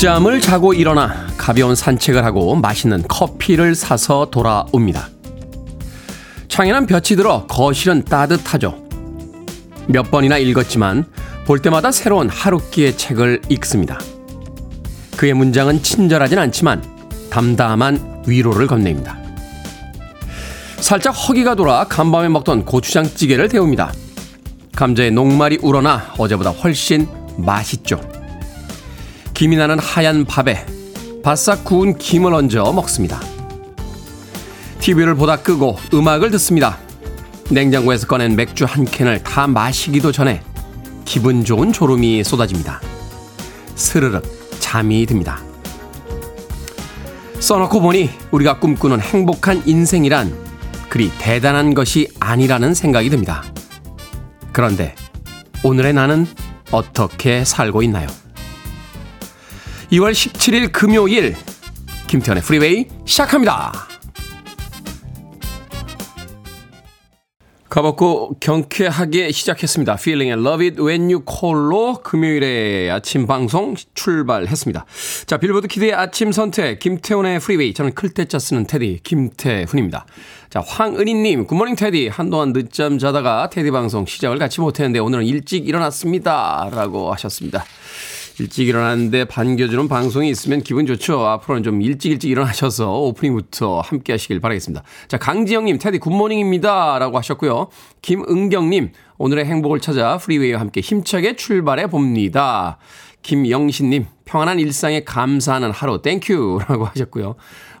늦잠을 자고 일어나 가벼운 산책을 하고 맛있는 커피를 사서 돌아옵니다. 창에는 볕이 들어 거실은 따뜻하죠. 몇 번이나 읽었지만 볼 때마다 새로운 하루키의 책을 읽습니다. 그의 문장은 친절하진 않지만 담담한 위로를 건넵니다. 살짝 허기가 돌아 간밤에 먹던 고추장찌개를 데웁니다. 감자에 녹말이 우러나 어제보다 훨씬 맛있죠. 김이 나는 하얀 밥에 바싹 구운 김을 얹어 먹습니다. TV를 보다 끄고 음악을 듣습니다. 냉장고에서 꺼낸 맥주 한 캔을 다 마시기도 전에 기분 좋은 졸음이 쏟아집니다. 스르륵 잠이 듭니다. 써놓고 보니 우리가 꿈꾸는 행복한 인생이란 그리 대단한 것이 아니라는 생각이 듭니다. 그런데 오늘의 나는 어떻게 살고 있나요? 2월 17일 금요일 김태훈의 프리웨이 시작합니다. 가볍고 경쾌하게 시작했습니다. Feeling의 Love It When You Call로 금요일에 아침 방송 출발했습니다. 자, 빌보드 키드의 아침 선택, 김태훈의 프리웨이. 저는 클 때 짜 쓰는 테디, 김태훈입니다. 자, 황은희님, Good morning 테디. 한동안 늦잠 자다가 테디 방송 시작을 같이 못했는데 오늘은 일찍 일어났습니다. 라고 하셨습니다. 일찍 일어났는데 반겨주는 방송이 있으면 기분 좋죠. 앞으로는 좀 일찍 일찍 일어나셔서 오프닝부터 함께 하시길 바라겠습니다. 자, 강지영님, 테디 good morning입니다. 라고 하셨고요. 김은경님, 오늘의 행복을 찾아 프리웨이와 함께 힘차게 출발해 봅니다. 김영신님, 평안한 일상에 감사하는 하루, thank you. 라고 하셨고요.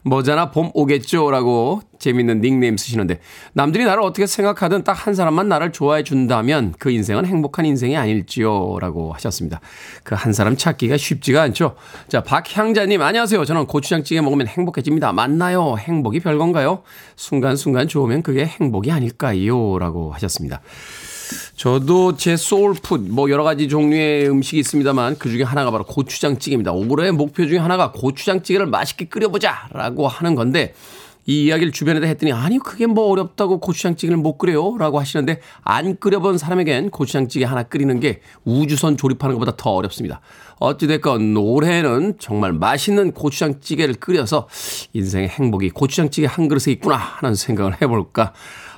머잖아 봄 오겠죠? 라고 재밌는 닉네임 쓰시는데, 남들이 나를 어떻게 생각하든 딱 한 사람만 나를 좋아해 준다면 그 인생은 행복한 인생이 아닐지요? 라고 하셨습니다. 그 한 사람 찾기가 쉽지가 않죠? 자, 박향자님, 안녕하세요. 저는 고추장찌개 먹으면 행복해집니다. 맞나요? 행복이 별건가요? 순간순간 좋으면 그게 행복이 아닐까요? 라고 하셨습니다. 저도 제 soul food 뭐 여러 가지 종류의 음식이 있습니다만 그 중에 하나가 바로 고추장찌개입니다. 올해의 목표 중에 하나가 고추장찌개를 맛있게 끓여보자라고 하는 건데 이 이야기를 주변에다 했더니 아니 그게 뭐 어렵다고 고추장찌개를 못 끓여요 라고 하시는데 안 끓여본 사람에겐 고추장찌개 하나 끓이는 게 우주선 조립하는 것보다 더 어렵습니다. 어찌됐건 올해는 정말 맛있는 고추장찌개를 끓여서 인생의 행복이 고추장찌개 한 그릇에 있구나 하는 생각을 해볼까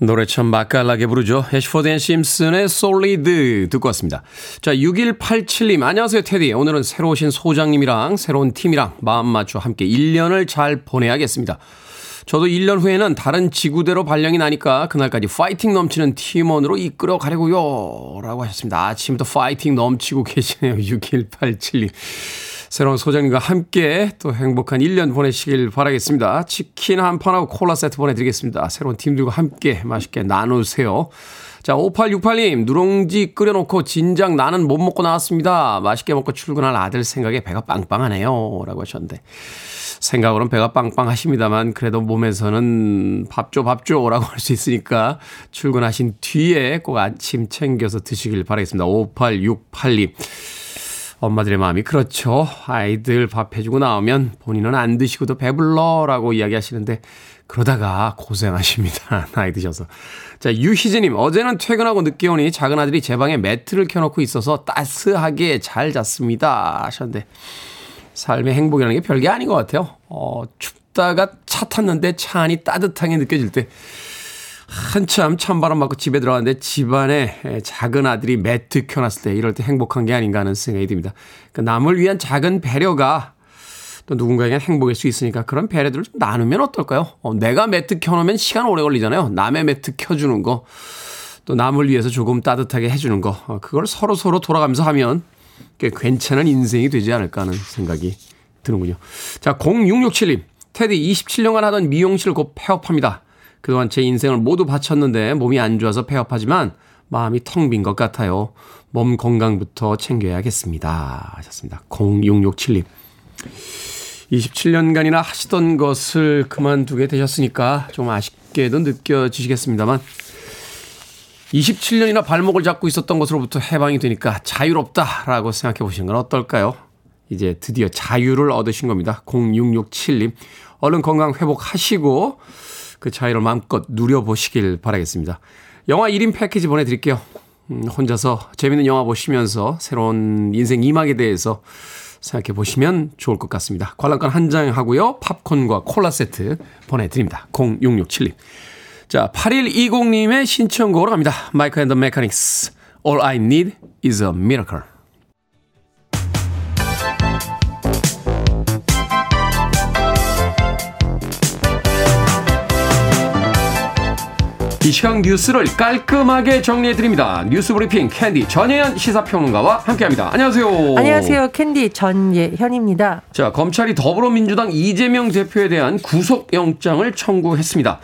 노래 참 맛깔나게 부르죠. 애시포드 앤 심슨의 Solid 듣고 왔습니다. 자, 6187님, 안녕하세요, 테디. 오늘은 새로 오신 소장님이랑 새로운 팀이랑 마음 맞춰 함께 1년을 잘 보내야겠습니다. 저도 1년 후에는 다른 지구대로 발령이 나니까 그날까지 파이팅 넘치는 팀원으로 이끌어 가려고요. 라고 하셨습니다. 아침부터 파이팅 넘치고 계시네요. 6187님. 새로운 소장님과 함께 또 행복한 1년 보내시길 바라겠습니다. 치킨 한 판하고 콜라 세트 보내드리겠습니다. 새로운 팀들과 함께 맛있게 나누세요. 자, 5868님, 누룽지 끓여놓고 진작 나는 못 먹고 나왔습니다. 맛있게 먹고 출근할 아들 생각에 배가 빵빵하네요. 라고 하셨는데. 생각으로는 배가 빵빵하십니다만, 그래도 몸에서는 밥줘, 밥줘 라고 할 수 있으니까 출근하신 뒤에 꼭 아침 챙겨서 드시길 바라겠습니다. 5868님. 엄마들의 마음이 그렇죠. 아이들 밥 해주고 나오면 본인은 안 드시고도 배불러라고 이야기하시는데 그러다가 고생하십니다. 나이 드셔서. 자, 유희재님, 어제는 퇴근하고 늦게 오니 작은 아들이 제 방에 매트를 켜놓고 있어서 따스하게 잘 잤습니다. 하셨는데, 삶의 행복이라는 게 별게 아닌 것 같아요. 어, 춥다가 차 탔는데 차 안이 따뜻하게 느껴질 때, 한참 찬바람 맞고 집에 들어갔는데 집안에 작은 아들이 매트 켜놨을 때 이럴 때 행복한 게 아닌가 하는 생각이 듭니다. 그 남을 위한 작은 배려가 또 누군가에겐 행복일 수 있으니까 그런 배려들을 좀 나누면 어떨까요? 어, 내가 매트 켜놓으면 시간 오래 걸리잖아요. 남의 매트 켜주는 거. 또 남을 위해서 조금 따뜻하게 해주는 거. 어, 그걸 서로 서로 돌아가면서 하면 꽤 괜찮은 인생이 되지 않을까 하는 생각이 드는군요. 자, 0667님. 테디 27년간 하던 미용실 곧 폐업합니다. 그동안 제 인생을 모두 바쳤는데 몸이 안 좋아서 폐업하지만 마음이 텅 빈 것 같아요. 몸 건강부터 챙겨야겠습니다. 하셨습니다. 0667님. 27년간이나 하시던 것을 그만두게 되셨으니까 좀 아쉽게도 느껴지시겠습니다만 27년이나 발목을 잡고 있었던 것으로부터 해방이 되니까 자유롭다라고 생각해 보시는 건 어떨까요? 이제 드디어 자유를 얻으신 겁니다. 0667님. 얼른 건강 회복하시고 그 자유를 마음껏 누려보시길 바라겠습니다. 영화 1인 패키지 보내드릴게요. 음, 혼자서 재밌는 영화 보시면서 새로운 인생 이막에 대해서 생각해 보시면 좋을 것 같습니다. 관람권 한 장 하고요. 팝콘과 콜라 세트 보내드립니다. 0667님. 자, 8120님의 신청곡으로 갑니다. 마이크 앤 더 메카닉스. All I need is a miracle. 이 시간 뉴스를 깔끔하게 정리해 드립니다. 뉴스 브리핑 캔디 전예현 시사평론가와 함께합니다. 안녕하세요. 안녕하세요. 캔디 전예현입니다. 자, 검찰이 더불어민주당 이재명 대표에 대한 구속영장을 청구했습니다.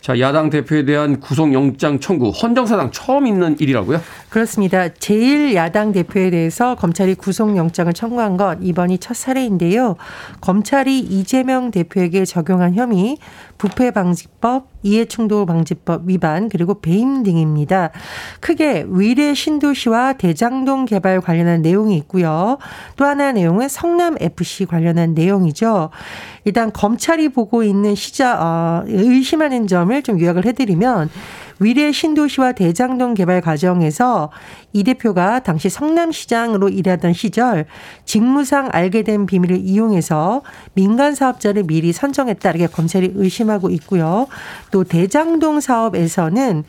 자, 야당 대표에 대한 구속영장 청구 헌정사상 처음 있는 일이라고요? 그렇습니다. 제1야당 대표에 대해서 검찰이 구속영장을 청구한 것 이번이 첫 사례인데요. 검찰이 이재명 대표에게 적용한 혐의 부패 방지법, 이해충돌 방지법 위반 그리고 배임 등입니다. 크게 위례 신도시와 대장동 개발 관련한 내용이 있고요. 또 하나 내용은 성남 FC 관련한 내용이죠. 일단 검찰이 보고 있는 시자 어, 의심하는 점을 좀 요약을 해드리면 위례 신도시와 대장동 개발 과정에서 이 대표가 당시 성남시장으로 일하던 시절 직무상 알게 된 비밀을 이용해서 민간 사업자를 미리 선정했다 이렇게 검찰이 의심하고 있고요. 또 대장동 사업에서는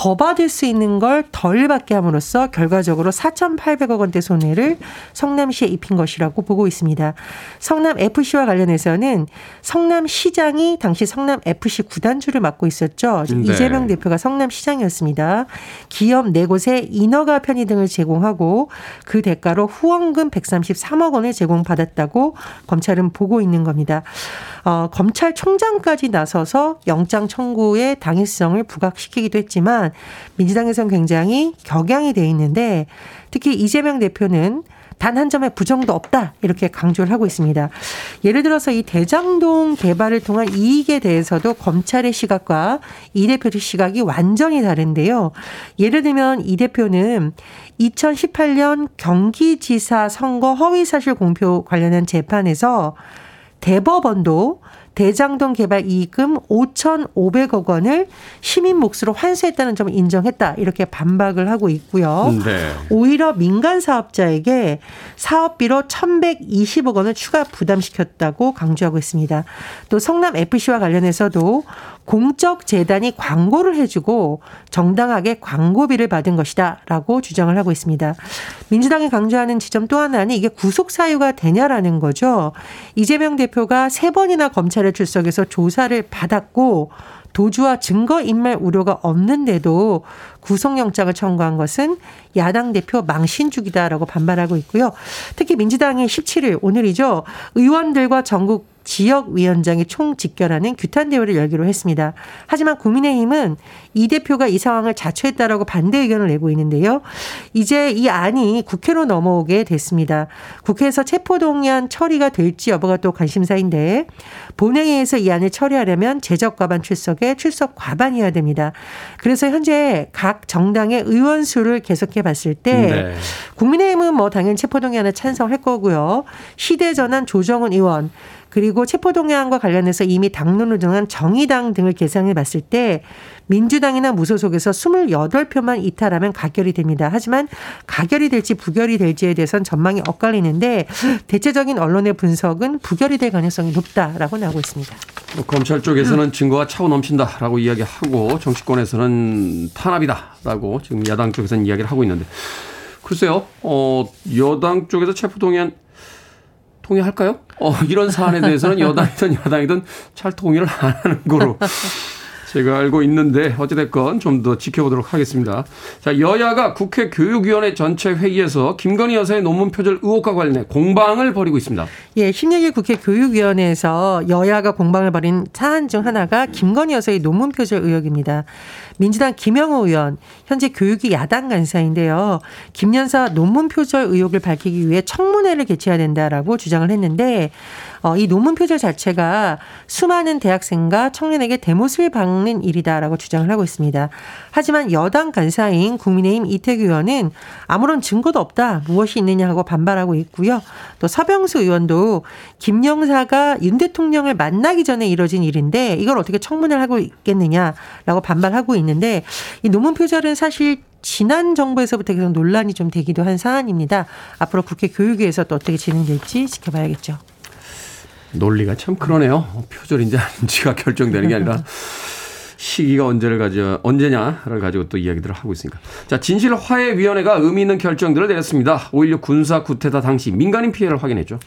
더 받을 수 있는 걸 덜 받게 함으로써 결과적으로 4,800억 원대 손해를 성남시에 입힌 것이라고 보고 있습니다. 성남 FC와 관련해서는 성남시장이 당시 성남 FC 구단주를 맡고 있었죠. 네. 이재명 대표가 성남시장이었습니다. 기업 네 곳에 인허가 편의 등을 제공하고 그 대가로 후원금 133억 원을 제공받았다고 검찰은 보고 있는 겁니다. 어, 검찰총장까지 나서서 영장 청구의 당위성을 부각시키기도 했지만 민주당에서는 굉장히 격양이 돼 있는데 특히 이재명 대표는 단 한 점의 부정도 없다 이렇게 강조를 하고 있습니다. 예를 들어서 이 대장동 개발을 통한 이익에 대해서도 검찰의 시각과 이 대표의 시각이 완전히 다른데요. 예를 들면 이 대표는 2018년 경기지사 선거 허위사실 공표 관련한 재판에서 대법원도 대장동 개발 이익금 5,500억 원을 시민 몫으로 환수했다는 점을 인정했다. 이렇게 반박을 하고 있고요. 네. 오히려 민간 사업자에게 사업비로 1,120억 원을 추가 부담시켰다고 강조하고 있습니다. 또 성남 FC와 관련해서도 공적 재단이 광고를 해주고 정당하게 광고비를 받은 것이다라고 주장을 하고 있습니다. 민주당이 강조하는 지점 또 하나는 이게 구속 사유가 되냐라는 거죠. 이재명 대표가 세 번이나 검찰에 출석해서 조사를 받았고 도주와 증거 인멸 우려가 없는데도 구속영장을 청구한 것은 야당 대표 망신주기다라고 반발하고 있고요. 특히 민주당이 17일 오늘이죠. 의원들과 전국 지역위원장이 총 직결하는 규탄 대회를 열기로 했습니다. 하지만 국민의힘은 이 대표가 이 상황을 자초했다라고 반대 의견을 내고 있는데요. 이제 이 안이 국회로 넘어오게 됐습니다. 국회에서 체포동의안 처리가 될지 여부가 또 관심사인데 본회의에서 이 안을 처리하려면 재적 과반 출석에 출석 과반이어야 됩니다. 그래서 현재 각 정당의 의원 수를 계속해 봤을 때 네. 국민의힘은 뭐 당연히 체포동의안에 찬성할 거고요. 시대전환 조정은 의원 그리고 체포동의안과 관련해서 이미 당론을 정한 정의당 등을 계산해 봤을 때 민주당이나 무소속에서 28표만 이탈하면 가결이 됩니다. 하지만 가결이 될지 부결이 될지에 대해서는 전망이 엇갈리는데 대체적인 언론의 분석은 부결이 될 가능성이 높다라고 나오고 있습니다. 뭐 검찰 쪽에서는 증거가 차고 넘친다라고 이야기하고 정치권에서는 탄압이다라고 지금 야당 쪽에서는 이야기를 하고 있는데 글쎄요, 어, 여당 쪽에서 체포동의안 통일할까요? 어, 이런 사안에 대해서는 여당이든 야당이든 잘 통일을 안 하는 거로 제가 알고 있는데 어찌됐건 좀 더 지켜보도록 하겠습니다. 자, 여야가 국회 교육위원회 전체 회의에서 김건희 여사의 논문 표절 의혹과 관련해 공방을 벌이고 있습니다. 예, 16일 국회 교육위원회에서 여야가 공방을 벌인 사안 중 하나가 김건희 여사의 논문 표절 의혹입니다. 민주당 김영호 의원, 현재 교육위 야당 간사인데요. 김 여사 논문 표절 의혹을 밝히기 위해 청문회를 개최해야 된다라고 주장을 했는데 어, 이 논문 표절 자체가 수많은 대학생과 청년에게 대못을 박는 일이다라고 주장을 하고 있습니다. 하지만 여당 간사인 국민의힘 이태규 의원은 아무런 증거도 없다. 무엇이 있느냐 하고 반발하고 있고요. 또 서병수 의원도 김영사가 윤 대통령을 만나기 전에 이뤄진 일인데 이걸 어떻게 청문회를 하고 있겠느냐라고 반발하고 있는데 이 논문 표절은 사실 지난 정부에서부터 계속 논란이 좀 되기도 한 사안입니다. 앞으로 국회 교육위에서 또 어떻게 진행될지 지켜봐야겠죠. 논리가 참 그러네요. 표절인지 아닌지가 결정되는 게 아니라 시기가 언제를 가져 언제냐를 가지고 또 이야기들을 하고 있으니까. 자, 진실 화해 위원회가 의미 있는 결정들을 내렸습니다. 5.16 군사 구태타 당시 민간인 피해를 확인했죠.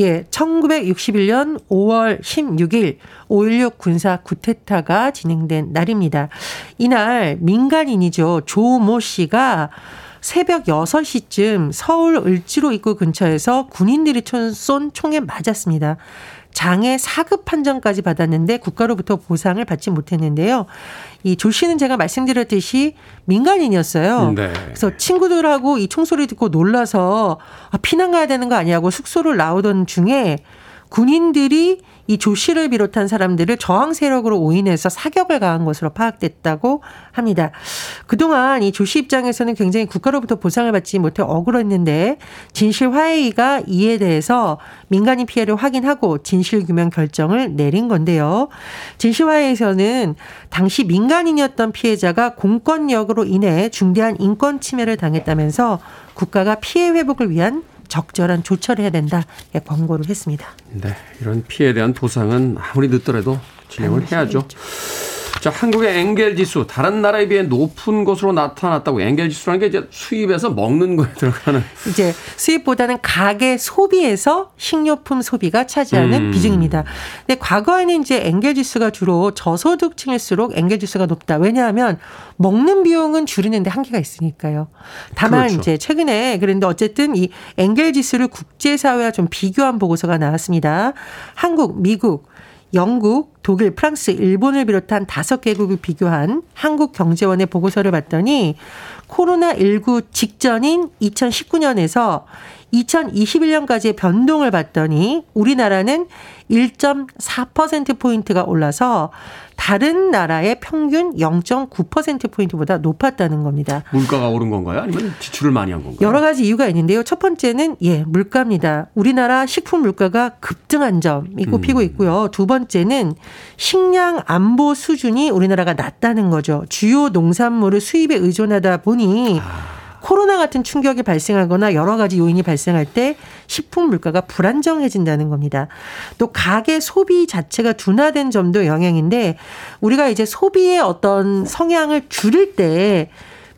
예, 1961년 5월 16일 5.16 군사 구태타가 진행된 날입니다. 이날 민간인이죠. 조모 씨가 새벽 6시쯤 서울 을지로 입구 근처에서 군인들이 쏜 총에 맞았습니다. 장애 4급 판정까지 받았는데 국가로부터 보상을 받지 못했는데요. 이 조 씨는 제가 말씀드렸듯이 민간인이었어요. 네. 그래서 친구들하고 이 총소리 듣고 놀라서 아, 피난 가야 되는 거 아니냐고 숙소를 나오던 중에 군인들이 이 조 씨를 비롯한 사람들을 저항 세력으로 오인해서 사격을 가한 것으로 파악됐다고 합니다. 그동안 이 조 씨 입장에서는 굉장히 국가로부터 보상을 받지 못해 억울했는데 진실 화해위가 이에 대해서 민간인 피해를 확인하고 진실 규명 결정을 내린 건데요. 진실 화해에서는 당시 민간인이었던 피해자가 공권력으로 인해 중대한 인권 침해를 당했다면서 국가가 피해 회복을 위한 적절한 조처를 해야 된다 권고를 했습니다. 네, 이런 피해에 대한 보상은 아무리 늦더라도 진행을 해야죠. 자, 한국의 엔겔 지수 다른 나라에 비해 높은 것으로 나타났다고 엔겔 지수라는 게 이제 수입에서 먹는 거에 들어가는 이제 수입보다는 가계 소비에서 식료품 소비가 차지하는 음. 비중입니다. 근데 과거에는 이제 엔겔 지수가 주로 저소득층일수록 엔겔 지수가 높다. 왜냐하면 먹는 비용은 줄이는데 한계가 있으니까요. 다만 그렇죠. 이제 최근에 그런데 어쨌든 이 엔겔 지수를 국제 사회와 좀 비교한 보고서가 나왔습니다. 한국, 미국, 영국, 독일, 프랑스, 일본을 비롯한 다섯 개국을 비교한 한국경제원의 보고서를 봤더니 코로나19 직전인 2019년에서 2021년까지의 변동을 봤더니 우리나라는 1.4%포인트가 올라서 다른 나라의 평균 0.9%포인트보다 높았다는 겁니다. 물가가 오른 건가요? 아니면 지출을 많이 한 건가요? 여러 가지 이유가 있는데요. 첫 번째는 예, 물가입니다. 우리나라 식품 물가가 급등한 점이 꼽히고 음. 있고요. 두 번째는 식량 안보 수준이 우리나라가 낮다는 거죠. 주요 농산물을 수입에 의존하다 보니 아. 코로나 같은 충격이 발생하거나 여러 가지 요인이 발생할 때 식품 물가가 불안정해진다는 겁니다. 또 가계 소비 자체가 둔화된 점도 영향인데 우리가 이제 소비의 어떤 성향을 줄일 때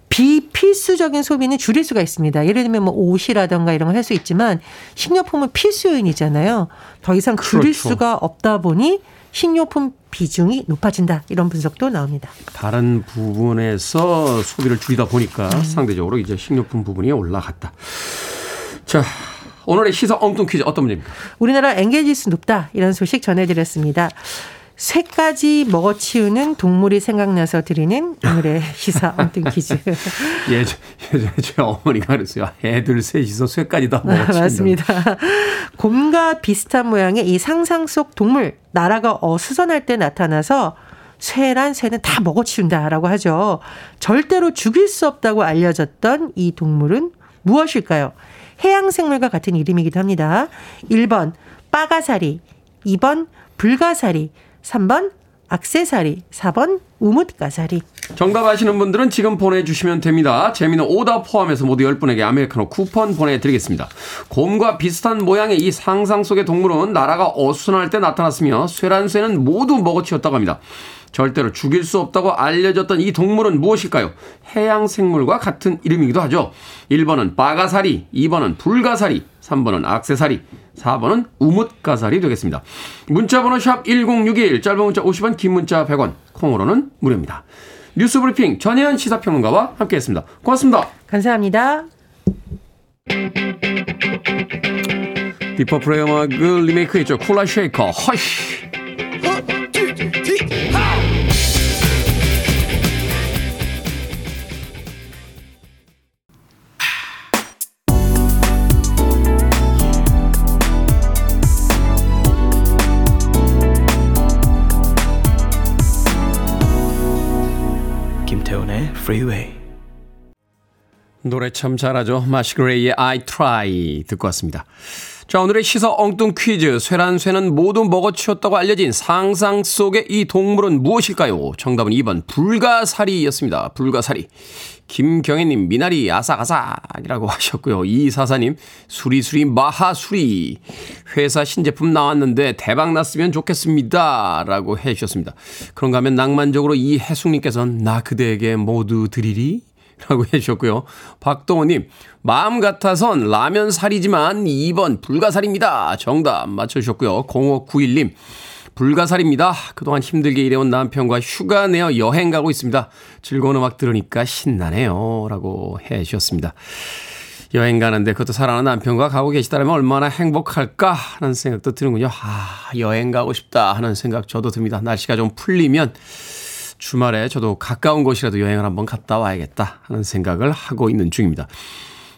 비필수적인 소비는 줄일 수가 있습니다. 예를 들면 뭐 옷이라든가 이런 걸 할 수 있지만 식료품은 필수 요인이잖아요. 더 이상 줄일 그렇죠. 수가 없다 보니 식료품 비중이 높아진다 이런 분석도 나옵니다. 다른 부분에서 소비를 줄이다 보니까 음. 상대적으로 이제 식료품 부분이 올라갔다. 자, 오늘의 시사 엉뚱 퀴즈 어떤 문제입니까? 우리나라 엔게지수 높다 이런 소식 전해드렸습니다. 쇠까지 먹어치우는 동물이 생각나서 드리는 오늘의 시사 엉뚱 퀴즈. 예전, 예전에 제 어머니가 그랬어요. 애들 셋이서 쇠까지 다 먹어치운다. 맞습니다. 곰과 비슷한 모양의 이 상상 속 동물, 나라가 어수선할 때 나타나서 쇠란 쇠는 다 먹어치운다라고 하죠. 절대로 죽일 수 없다고 알려졌던 이 동물은 무엇일까요? 해양생물과 같은 이름이기도 합니다. 1번 빠가사리, 2번 불가사리, 3번 악세사리, 4번 우뭇가사리. 정답 아시는 분들은 지금 보내주시면 됩니다. 재미는 오답 포함해서 모두 10분에게 아메리카노 쿠폰 보내드리겠습니다. 곰과 비슷한 모양의 이 상상 속의 동물은 나라가 어수선할 때 나타났으며 쇠란쇠는 모두 먹어치웠다고 합니다. 절대로 죽일 수 없다고 알려졌던 이 동물은 무엇일까요? 해양 생물과 같은 이름이기도 하죠. 1번은 빠가사리, 2번은 불가사리, 3번은 악세사리, 4번은 우뭇가사리 되겠습니다. 문자번호 샵 1061, 짧은 문자 50원, 긴 문자 100원, 콩으로는 무료입니다. 뉴스 브리핑 전예현 시사평론가와 함께했습니다. 고맙습니다. 감사합니다. 딥 퍼플의 음악을 리메이크했죠. 쿨라 쉐이커, Hush. 김태훈의 Freeway. 노래 참 잘하죠. 마시그레이의 I Try 듣고 왔습니다. 자, 오늘의 시사 엉뚱 퀴즈. 쇠란쇠는 모두 먹어치웠다고 알려진 상상 속의 이 동물은 무엇일까요? 정답은 2번 불가사리였습니다. 불가사리. 김경혜님, 미나리 아삭아삭이라고 하셨고요. 이사사님, 수리수리 마하수리. 회사 신제품 나왔는데 대박 났으면 좋겠습니다. 라고 해 주셨습니다. 그런가 하면 낭만적으로 이해숙님께서는 나 그대에게 모두 드리리? 라고 해주셨고요. 박동호님, 마음 같아선 라면 살이지만 2번 불가살입니다. 정답 맞춰주셨고요. 0591님, 불가살입니다. 그동안 힘들게 일해온 남편과 휴가 내어 여행 가고 있습니다. 즐거운 음악 들으니까 신나네요. 라고 해 주셨습니다. 여행 가는데 그것도 사랑하는 남편과 가고 계시다면 얼마나 행복할까 하는 생각도 드는군요. 아, 여행 가고 싶다 하는 생각 저도 듭니다. 날씨가 좀 풀리면 주말에 저도 가까운 곳이라도 여행을 한번 갔다 와야겠다 하는 생각을 하고 있는 중입니다.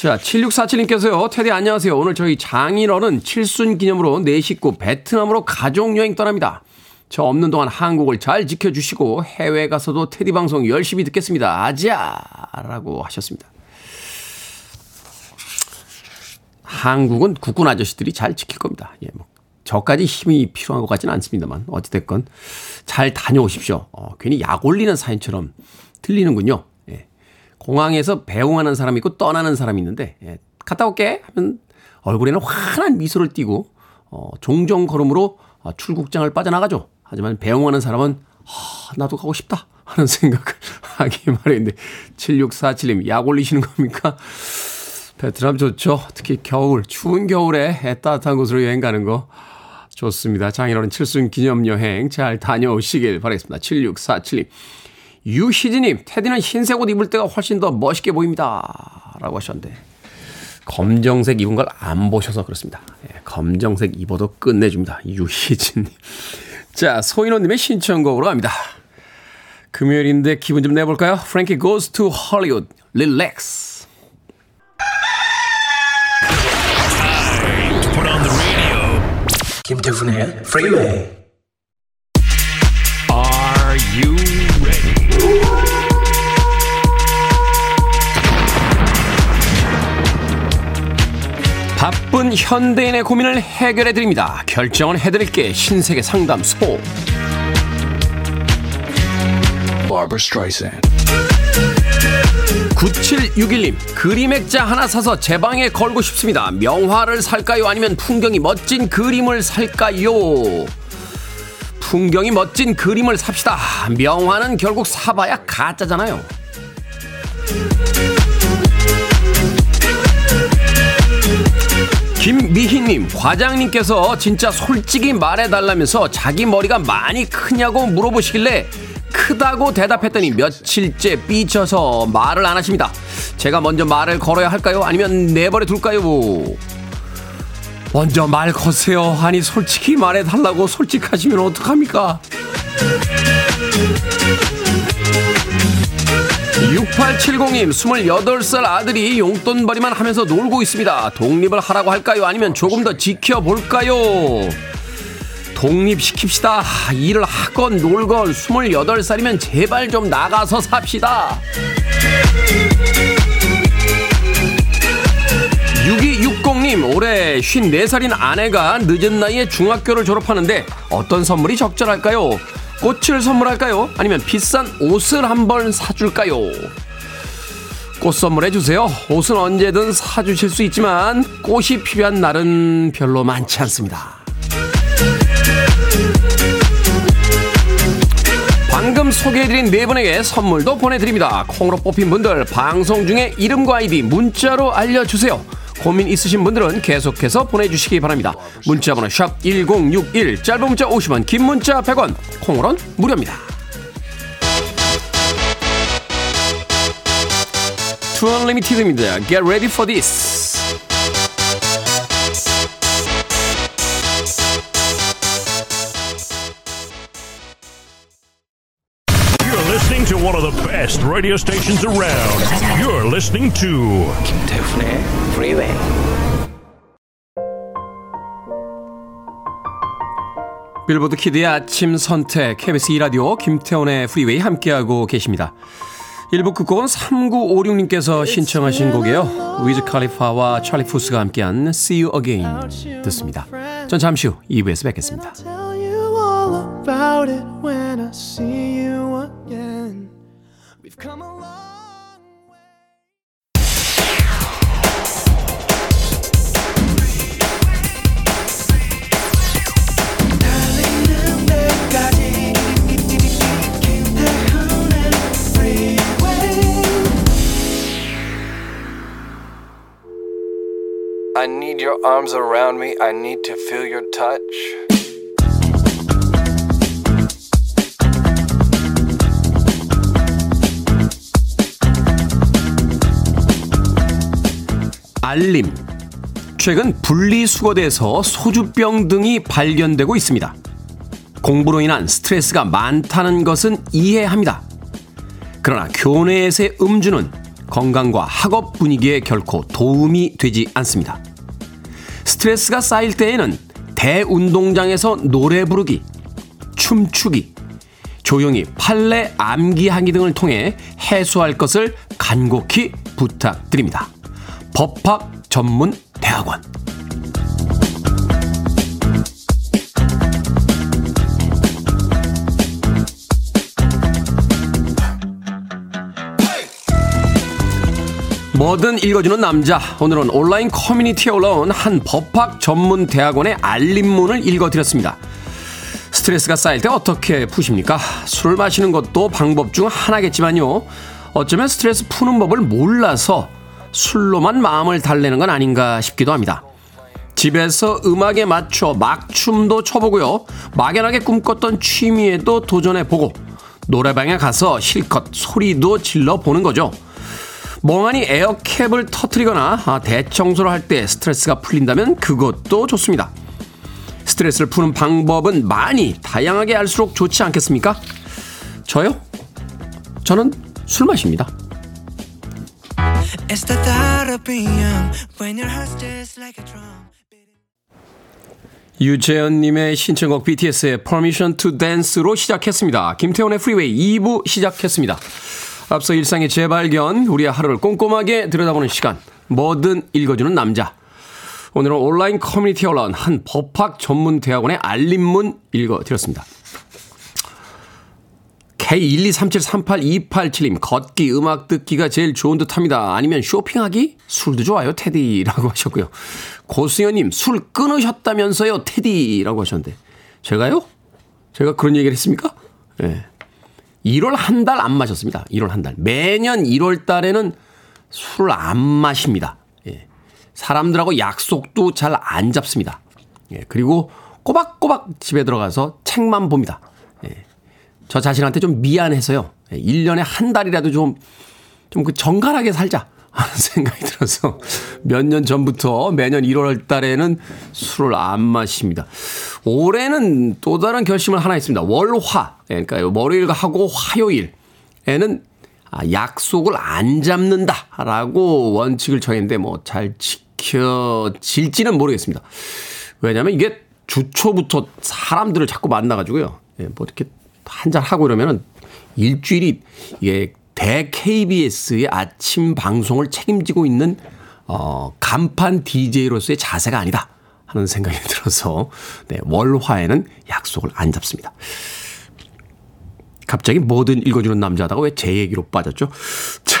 자, 7647님께서요. 테디 안녕하세요. 오늘 저희 장인어른 칠순 기념으로 네 식구 베트남으로 가족여행 떠납니다. 저 없는 동안 한국을 잘 지켜주시고 해외 가서도 테디 방송 열심히 듣겠습니다. 아자! 라고 하셨습니다. 한국은 국군 아저씨들이 잘 지킬 겁니다. 예, 뭐. 저까지 힘이 필요한 것 같지는 않습니다만 어찌됐건 잘 다녀오십시오. 어, 괜히 약 올리는 사연처럼 들리는군요. 예. 공항에서 배웅하는 사람이 있고 떠나는 사람이 있는데 예, 갔다 올게 하면 얼굴에는 환한 미소를 띠고 어, 종종 걸음으로 어, 출국장을 빠져나가죠. 하지만 배웅하는 사람은 아, 나도 가고 싶다 하는 생각을 하기 마련인데 7647님 약 올리시는 겁니까? 베트남 좋죠. 특히 겨울 추운 겨울에 따뜻한 곳으로 여행 가는 거 좋습니다. 장인어른 칠순 기념 여행 잘 다녀오시길 바라겠습니다. 7647님. 유희진님, 테디는 흰색 옷 입을 때가 훨씬 더 멋있게 보입니다. 라고 하셨는데, 검정색 입은 걸 안 보셔서 그렇습니다. 예, 검정색 입어도 끝내줍니다. 유희진님. 자, 소인호님의 신청곡으로 갑니다. 금요일인데 기분 좀 내볼까요? Frankie Goes to Hollywood, Relax. 김태훈의 Freeway. Are you 바쁜 현대인의 고민을 해결해 드립니다. 결정을 해드릴게 신세계 상담소. Barbara Streisand. 9761님 그림 액자 하나 사서 제 방에 걸고 싶습니다. 명화를 살까요? 아니면 풍경이 멋진 그림을 살까요? 풍경이 멋진 그림을 삽시다. 명화는 결국 사봐야 가짜잖아요. 김미희님, 과장님께서 진짜 솔직히 말해달라면서 자기 머리가 많이 크냐고 물어보시길래 크다고 대답했더니 며칠째 삐쳐서 말을 안 하십니다. 제가 먼저 말을 걸어야 할까요? 아니면 내버려 둘까요? 먼저 말 거세요. 아니, 솔직히 말해달라고 솔직하시면 어떡합니까? 6870님, 28살 아들이 용돈벌이만 하면서 놀고 있습니다. 독립을 하라고 할까요? 아니면 조금 더 지켜볼까요? 독립시킵시다. 일을 하건 놀건 28살이면 제발 좀 나가서 삽시다. 6260님, 이은경님, 올해 54살인 아내가 늦은 나이에 중학교를 졸업하는데 어떤 선물이 적절할까요? 꽃을 선물할까요? 아니면 비싼 옷을 한벌 사줄까요? 꽃 선물해 주세요. 옷은 언제든 사주실 수 있지만 꽃이 필요한 날은 별로 많지 않습니다. 방금 소개해드린 네 분에게 선물도 보내드립니다. 콩으로 뽑힌 분들 방송 중에 이름과 아이디 문자로 알려주세요. 고민 있으신 분들은 계속해서 보내주시기 바랍니다. 문자번호 샵 1061 짧은 문자 50원 긴 문자 100원 콩으로는 무료입니다. 투 언리미티드입니다. Get ready for this. You're listening to one of the best radio stations around. You're listening to 김태훈의 Freeway. 빌보드 kid의 아침 선택 KBS 2 라디오 김태훈의 프리웨이 함께하고 계십니다. 1부 끝곡은 3956님께서 신청하신 곡이에요. 위즈 칼리파와 찰리 푸스가 함께한 See You Again 듣습니다. 전 잠시 후 2부에서 뵙겠습니다. about it when I see you again. We've come a I need your arms around me. I need to feel your touch. 알림. 최근 분리수거대에서 소주병 등이 발견되고 있습니다. 공부로 인한 스트레스가 많다는 것은 이해합니다. 그러나 교내에서의 음주는 건강과 학업 분위기에 결코 도움이 되지 않습니다. 스트레스가 쌓일 때에는 대운동장에서 노래 부르기, 춤추기, 조용히 판례 암기하기 등을 통해 해소할 것을 간곡히 부탁드립니다. 법학 전문 대학원. 뭐든 읽어주는 남자. 오늘은 온라인 커뮤니티에 올라온 한 법학 전문 대학원의 알림문을 읽어드렸습니다. 스트레스가 쌓일 때 어떻게 푸십니까? 술을 마시는 것도 방법 중 하나겠지만요. 어쩌면 스트레스 푸는 법을 몰라서 술로만 마음을 달래는 건 아닌가 싶기도 합니다. 집에서 음악에 맞춰 막춤도 춰보고요. 막연하게 꿈꿨던 취미에도 도전해보고 노래방에 가서 실컷 소리도 질러보는 거죠. 멍하니 에어캡을 터트리거나 아, 대청소를 할 때 스트레스가 풀린다면 그것도 좋습니다. 스트레스를 푸는 방법은 많이 다양하게 할수록 좋지 않겠습니까? 저요? 저는 술 마십니다. 유재현님의 신청곡 BTS의 Permission to Dance로 시작했습니다. 김태훈의 프리웨이 2부 시작했습니다. 앞서 일상의 재발견, 우리의 하루를 꼼꼼하게 들여다보는 시간, 뭐든 읽어주는 남자. 오늘은 온라인 커뮤니티에 올라온 한 법학 전문 대학원의 알림문 읽어드렸습니다. K123738287님, 걷기, 음악 듣기가 제일 좋은 듯 합니다. 아니면 쇼핑하기? 술도 좋아요, 테디라고 하셨고요. 고수연님, 술 끊으셨다면서요, 테디라고 하셨는데. 제가요? 제가 그런 얘기를 했습니까? 예. 네. 1월 한 달 안 마셨습니다. 1월 한 달. 매년 1월 달에는 술안 마십니다. 예. 사람들하고 약속도 잘 안 잡습니다. 예. 그리고 꼬박꼬박 집에 들어가서 책만 봅니다. 예. 저 자신한테 좀 미안해서요. 예. 1년에 한 달이라도 좀, 좀 그 정갈하게 살자. 하는 생각이 들어서 몇 년 전부터 매년 1월 달에는 술을 안 마십니다. 올해는 또 다른 결심을 하나 했습니다. 월화. 예, 그러니까 월요일과 하고 화요일에는 아, 약속을 안 잡는다라고 원칙을 정했는데 뭐 잘 지켜질지는 모르겠습니다. 왜냐하면 이게 주초부터 사람들을 자꾸 만나가지고요. 예, 뭐 이렇게 한잔 하고 이러면은 일주일이 이게 대 KBS의 아침 방송을 책임지고 있는 어, 간판 DJ로서의 자세가 아니다. 하는 생각이 들어서, 네, 월화에는 약속을 안 잡습니다. 갑자기 뭐든 읽어주는 남자다가 왜 제 얘기로 빠졌죠? 자.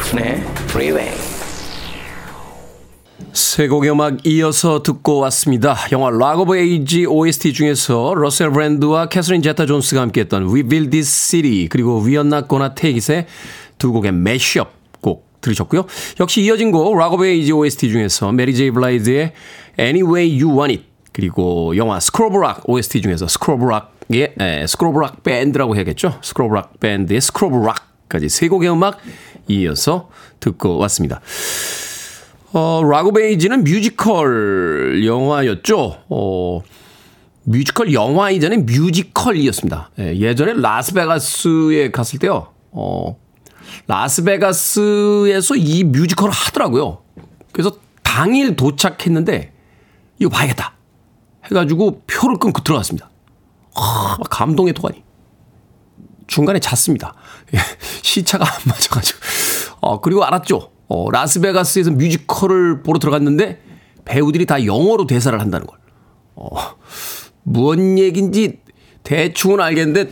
김태훈의 Freeway. 세 곡의 음악 이어서 듣고 왔습니다. 영화 Rock of Ages OST 중에서 러셀 브랜드와 캐서린 제타 존스가 함께했던 We Build This City 그리고 Gonna Take It의 두 곡의 mashup 곡 들으셨고요. 역시 이어진 곡 Rock of Ages OST 중에서 메리 제이 블라이즈의 Anyway You Want It 그리고 영화 School of Rock OST 중에서 School of Rock의 에, School of Rock 밴드라고 해야겠죠. School of Rock 밴드의 School of Rock까지 세 곡의 음악 이어서 듣고 왔습니다. 어, Rock of Ages는 뮤지컬 영화였죠. 어, 뮤지컬 영화 이전에 뮤지컬이었습니다. 예, 예전에 라스베가스에 갔을 때요. 어, 라스베가스에서 이 뮤지컬을 하더라고요. 그래서 당일 도착했는데 이거 봐야겠다. 해가지고 표를 끊고 들어갔습니다. 아, 감동의 도가니. 중간에 잤습니다. 예, 시차가 안 맞아가지고. 어, 그리고 알았죠. 어, 라스베가스에서 뮤지컬을 보러 들어갔는데 배우들이 다 영어로 대사를 한다는 걸. 어, 무언 얘기인지 대충은 알겠는데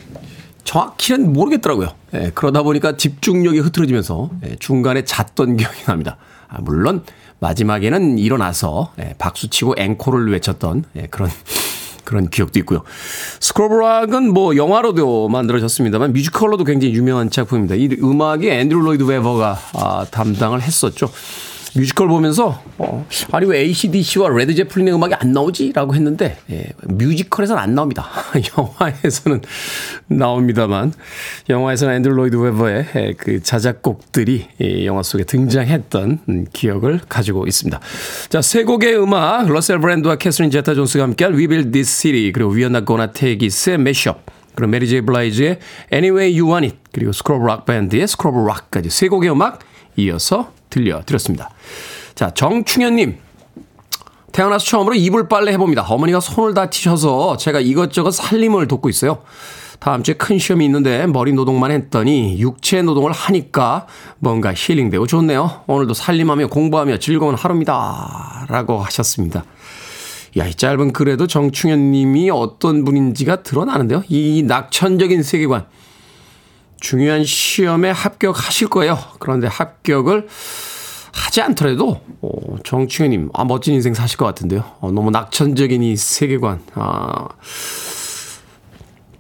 정확히는 모르겠더라고요. 예, 그러다 보니까 집중력이 흐트러지면서 예, 중간에 잤던 기억이 납니다. 아, 물론 마지막에는 일어나서 예, 박수치고 앵콜을 외쳤던 예, 그런 그런 기억도 있고요. School of Rock은 뭐 영화로도 만들어졌습니다만 뮤지컬로도 굉장히 유명한 작품입니다. 이 음악이 앤드루 로이드 웨버가 아, 담당을 했었죠. 뮤지컬 보면서 어, 아니 왜 ACDC와 레드 제플린의 음악이 안 나오지? 라고 했는데 예, 뮤지컬에서는 안 나옵니다. 영화에서는 나옵니다만 영화에서는 앤드루 로이드 웨버의 예, 그 자작곡들이 이 영화 속에 등장했던 음, 기억을 가지고 있습니다. 자, 세 곡의 음악 러셀 브랜드와 캐서린 제타 존스가 함께한 We Build This City 그리고 Gonna Take It의 Mashup 그리고 메리 제이 블라이즈의 Anyway You Want It 그리고 School of Rock 밴드의 School of Rock까지 세 곡의 음악 이어서 들려드렸습니다. 자, 정충현님. 태어나서 처음으로 이불 빨래 해봅니다. 어머니가 손을 다치셔서 제가 이것저것 살림을 돕고 있어요. 다음 주에 큰 시험이 있는데 머리 노동만 했더니 육체 노동을 하니까 뭔가 힐링되고 좋네요. 오늘도 살림하며 공부하며 즐거운 하루입니다. 라고 하셨습니다. 야, 이 짧은 글에도 정충현 님이 어떤 분인지가 드러나는데요. 이 낙천적인 세계관. 중요한 시험에 합격하실 거예요. 그런데 합격을 하지 않더라도 어, 정충현님 아, 멋진 인생 사실 것 같은데요. 어, 너무 낙천적인 이 세계관 아,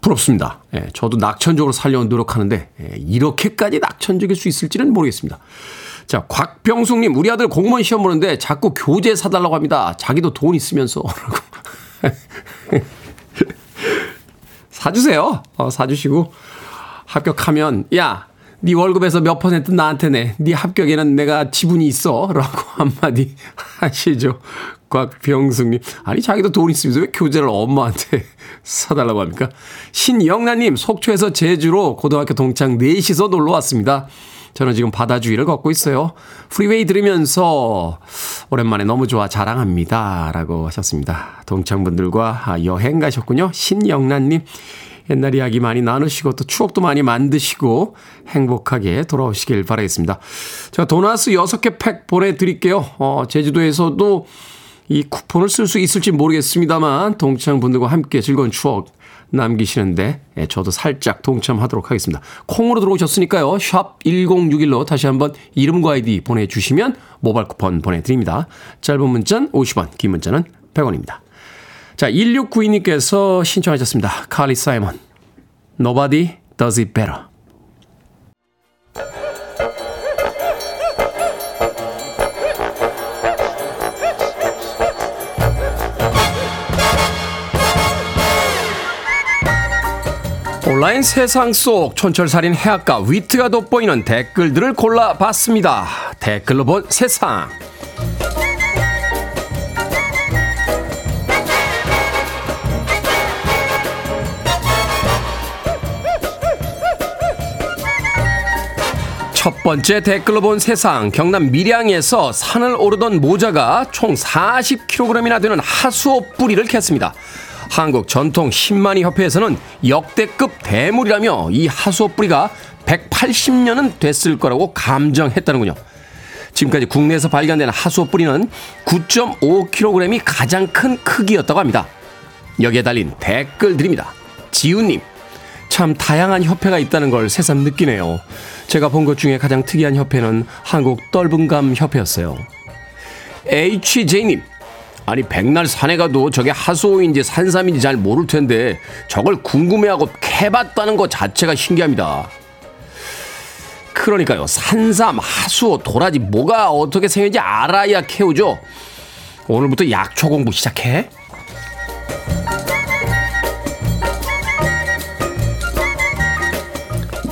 부럽습니다. 예, 저도 낙천적으로 살려고 노력하는데 예, 이렇게까지 낙천적일 수 있을지는 모르겠습니다. 자, 곽병숙님, 우리 아들 공무원 시험 보는데 자꾸 교재 사달라고 합니다. 자기도 돈 있으면서. 라고. 사주세요. 어, 사주시고. 합격하면 야, 네 월급에서 몇 퍼센트 나한테 내. 네 합격에는 내가 지분이 있어. 라고 한마디 하시죠. 곽병숙님. 아니, 자기도 돈 있으면서 왜 교재를 엄마한테 사달라고 합니까? 신영란님, 속초에서 제주로 고등학교 동창 넷이서 놀러 왔습니다. 저는 지금 바다 주위를 걷고 있어요. 프리웨이 들으면서 오랜만에 너무 좋아 자랑합니다. 라고 하셨습니다. 동창분들과 여행 가셨군요. 신영란님. 옛날 이야기 많이 나누시고 또 추억도 많이 만드시고 행복하게 돌아오시길 바라겠습니다. 제가 도나스 6개 팩 보내드릴게요. 어, 제주도에서도 이 쿠폰을 쓸 수 있을지 모르겠습니다만 동창분들과 함께 즐거운 추억 남기시는데 예, 저도 살짝 동참하도록 하겠습니다. 콩으로 들어오셨으니까요. 샵 1061로 다시 한번 이름과 아이디 보내주시면 모바일 쿠폰 보내드립니다. 짧은 문자는 50원, 긴 문자는 100원입니다. 자, 1692님께서 신청하셨습니다. 칼리 사이먼. Nobody does it better. 온라인 세상 속 촌철살인 해악과 위트가 돋보이는 댓글들을 골라봤습니다. 댓글로 본 세상. 첫 번째 댓글로 본 세상 경남 밀양에서 산을 오르던 모자가 총 40kg이나 되는 하수오 뿌리를 캤습니다. 한국 전통 10만이 협회에서는 역대급 대물이라며 이 하수오 뿌리가 180년은 됐을 거라고 감정했다는군요. 지금까지 국내에서 발견된 하수오 뿌리는 9.5kg이 가장 큰 크기였다고 합니다. 여기에 달린 댓글들입니다. 지훈님, 참 다양한 협회가 있다는 걸 새삼 느끼네요. 제가 본 것 중에 가장 특이한 협회는 한국 떫은감 협회였어요. HJ님, 아니 백날 산에 가도 저게 하수오인지 산삼인지 잘 모를 텐데 저걸 궁금해하고 캐봤다는 것 자체가 신기합니다. 그러니까요, 산삼, 하수오, 도라지 뭐가 어떻게 생겼는지 알아야 캐오죠. 오늘부터 약초 공부 시작해.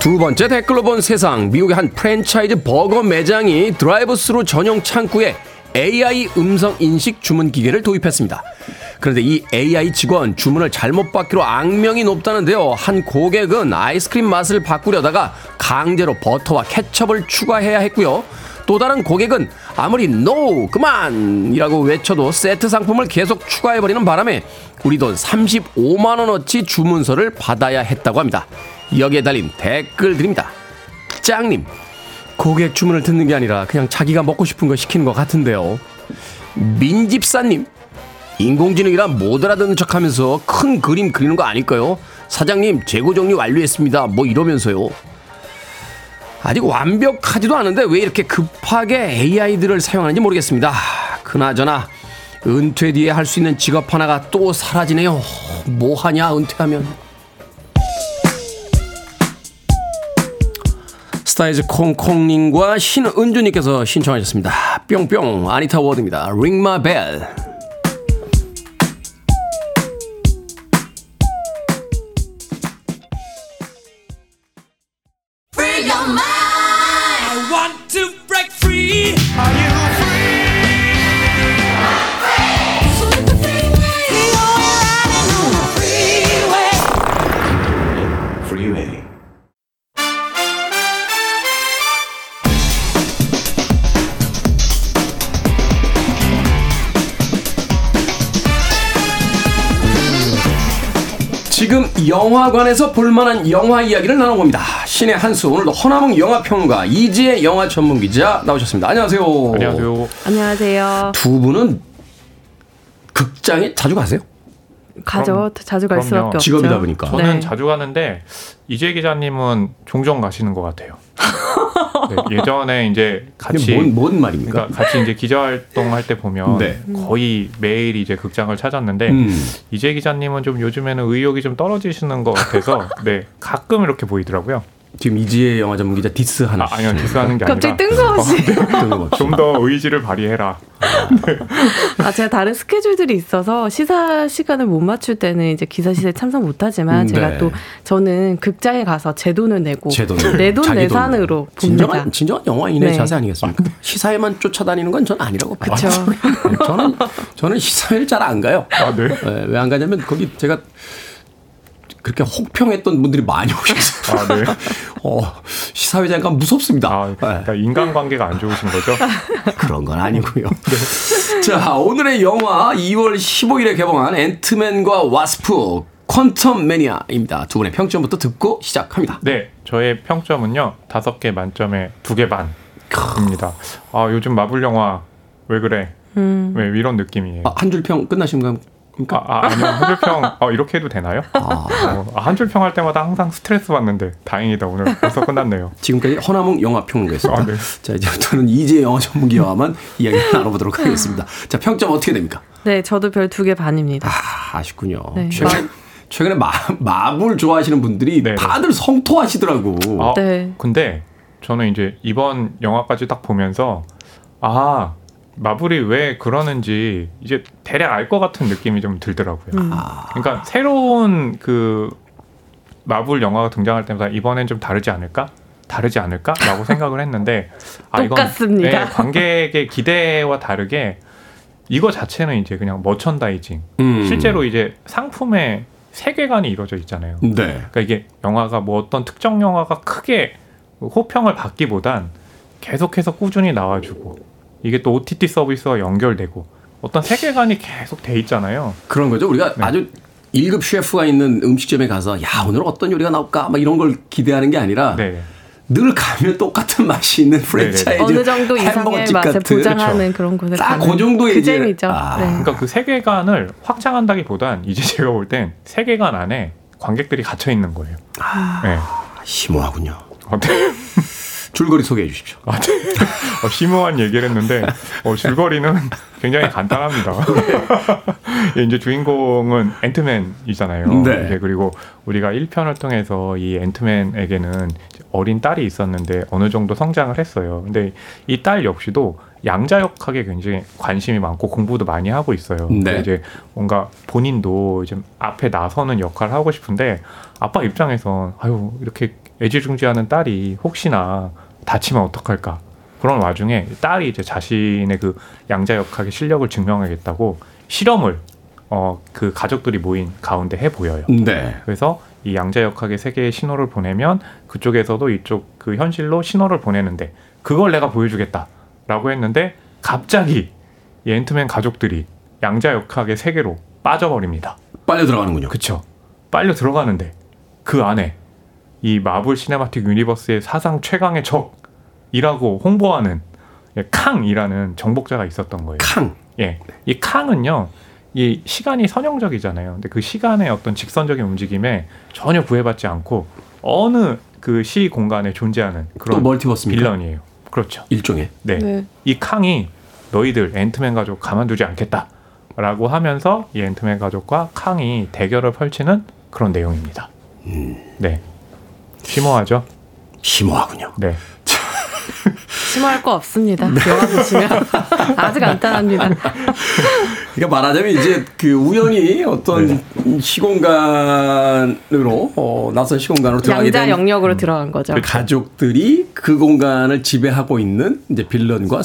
두 번째 댓글로 본 세상 미국의 한 프랜차이즈 버거 매장이 드라이브스루 전용 창구에 AI 음성 인식 주문 기계를 도입했습니다. 그런데 이 AI 직원 주문을 잘못 받기로 악명이 높다는데요. 한 고객은 아이스크림 맛을 바꾸려다가 강제로 버터와 케첩을 추가해야 했고요. 또 다른 고객은 아무리 NO 그만이라고 외쳐도 세트 상품을 계속 추가해버리는 바람에 우리 돈 35만원어치 주문서를 받아야 했다고 합니다. 여기에 달린 댓글들입니다. 짱님, 고객 주문을 듣는 게 아니라 그냥 자기가 먹고 싶은 거 시키는 것 같은데요. 민집사님, 인공지능이라 못 알아듣는 척 하면서 큰 그림 그리는 거 아닐까요? 사장님, 재고 정리 완료했습니다. 뭐 이러면서요. 아직 완벽하지도 않은데 왜 이렇게 급하게 AI들을 사용하는지 모르겠습니다. 그나저나 은퇴 뒤에 할 수 있는 직업 하나가 또 사라지네요. 뭐 하냐 은퇴하면. 스타이즈 콩콩님과 신은주님께서 신청하셨습니다. 뿅뿅 아니타 워드입니다. Ring my bell. 영화관에서 볼만한 영화 이야기를 나눠봅니다. 신의 한수 오늘도 허남웅 영화평론가 이지혜 영화 전문 기자 나오셨습니다. 안녕하세요. 안녕하세요. 안녕하세요. 두 분은 극장에 자주 가세요? 가죠. 그럼- 자주 갈 그럼요. 수밖에 없죠. 직업이다 보니까. 저는 네. 자주 가는데 이재 기자님은 종종 가시는 것 같아요. 네, 예전에 이제 같이 뭔, 뭔 말입니까? 그러니까 같이 이제 기자 활동할 때 보면 네. 거의 매일 이제 극장을 찾았는데 음. 이지혜 기자님은 좀 요즘에는 의욕이 좀 떨어지시는 것 같아서 네 가끔 이렇게 보이더라고요. 지금 이지혜 영화 전문 기자 디스 하나. 아, 아니요 디스 하는 게 아니라 갑자기 뜬금없이. 좀더 의지를 발휘해라. 아, 제가 다른 스케줄들이 있어서 시사 시간을 못 맞출 때는 이제 기사 시사에 참석 못 하지만 음, 제가 네. 또 저는 극장에 가서 제 돈을 내고 제 돈을. 내돈 자기 내 돈을. 산으로 봅니다. 진정한 진정한 영화인의 네. 자세 아니겠습니까? 시사회만 쫓아다니는 건 전 아니라고 봐요. 그쵸. 저는 저는 시사회를 잘 안 가요. 아 네. 왜 안 가냐면 거기 제가 그렇게 혹평했던 분들이 많이 오셔서 아 네. 어, 시사회장 가면 무섭습니다. 아 네. 그러니까 인간관계가 안 좋으신 거죠? 그런 건 아니고요. 자, 오늘의 영화 2월 15일에 개봉한 앤트맨과 와스프 퀀텀 매니아입니다. 두 분의 평점부터 듣고 시작합니다. 네, 저의 평점은요 다섯 개 만점에 두 개 반입니다. 아 요즘 마블 영화 왜 그래? 음. 왜 이런 느낌이에요? 아, 한줄 평 끝나신 겁니까? 아, 아 아니요 한 줄평 어, 이렇게 해도 되나요? 어, 아, 한 줄평 할 때마다 항상 스트레스 받는데 다행이다 오늘 벌써 끝났네요. 지금까지 허남웅 영화 평론가였습니다. 아, 네. 자, 이제부터는 이재 영화 전문기와만 이야기를 나눠보도록 하겠습니다. 자, 평점 어떻게 됩니까? 네, 저도 별 두 개 반입니다. 아, 아쉽군요. 네. 최근에, 최근에 마, 마블 좋아하시는 분들이 네, 네. 다들 성토하시더라고. 아, 네. 근데 저는 이제 이번 영화까지 딱 보면서 아 마블이 왜 그러는지 이제 대략 알 것 같은 느낌이 좀 들더라고요. 음. 아. 그러니까 새로운 그 마블 영화가 등장할 때마다 이번엔 좀 다르지 않을까? 다르지 않을까?라고 생각을 했는데 아 이건 똑같습니다. 네, 관객의 기대와 다르게 이거 자체는 이제 그냥 머천다이징. 음. 실제로 이제 상품의 세계관이 이루어져 있잖아요. 네. 그러니까 이게 영화가 뭐 어떤 특정 영화가 크게 호평을 받기보단 계속해서 꾸준히 나와주고 이게 또 OTT 서비스와 연결되고 어떤 세계관이 계속 돼 있잖아요. 그런 거죠. 우리가 네. 아주 1급 셰프가 있는 음식점에 가서 야 오늘 어떤 요리가 나올까 막 이런 걸 기대하는 게 아니라 네. 늘 가면 똑같은 맛이 있는 프랜차이즈 어느 정도 이상의 맛을 같은 보장하는 그런 곳에 딱 가는 그 정도의 그 재미죠. 아. 네. 그러니까 그 세계관을 확장한다기보단 이제 제가 볼 땐 세계관 안에 관객들이 갇혀 있는 거예요. 네. 심오하군요. 어, 네. 줄거리 소개해 주십시오. 아, 네. 어, 심오한 얘기를 했는데 어, 줄거리는 굉장히 간단합니다. 예, 이제 주인공은 앤트맨이잖아요. 네. 이제 그리고 우리가 1편을 통해서 이 앤트맨에게는 어린 딸이 있었는데 어느 정도 성장을 했어요. 근데 이 딸 역시도 양자 역학에 굉장히 관심이 많고 공부도 많이 하고 있어요. 네. 이제 뭔가 본인도 이제 앞에 나서는 역할을 하고 싶은데 아빠 입장에선 아유 이렇게 애지중지하는 딸이 혹시나 다치면 어떡할까 그런 와중에 딸이 이제 자신의 그 양자 역학의 실력을 증명하겠다고 실험을 어 그 가족들이 모인 가운데 해 보여요. 네. 그래서 이 양자 역학의 세계에 신호를 보내면 그쪽에서도 이쪽 그 현실로 신호를 보내는데 그걸 내가 보여주겠다라고 했는데 갑자기 이 앤트맨 가족들이 양자 역학의 세계로 빠져버립니다. 빨려 들어가는군요. 그쵸. 빨려 들어가는데 그 안에 이 마블 시네마틱 유니버스의 사상 최강의 적이라고 홍보하는 예, 캉이라는 정복자가 있었던 거예요. 캉. 예. 이 캉은요. 이 시간이 선형적이잖아요. 근데 그 시간의 어떤 직선적인 움직임에 전혀 구애받지 않고 어느 그 시 공간에 존재하는 또 그런 멀티버스입니까? 빌런이에요. 그렇죠. 일종의. 네. 네. 이 캉이 너희들 앤트맨 가족 가만두지 않겠다. 라고 하면서 이 앤트맨 가족과 캉이 대결을 펼치는 그런 내용입니다. 네. 심오하죠? 심오하군요. 네. 심할 거 없습니다. 네. 영화 보시면 아주 간단합니다. 그러니까 말하자면 이제 그 우연히 어떤 네. 시공간으로 어, 낯선 시공간으로 들어가게 양자 된 영역으로 들어간 거죠. 가족들이 그 공간을 지배하고 있는 이제 빌런과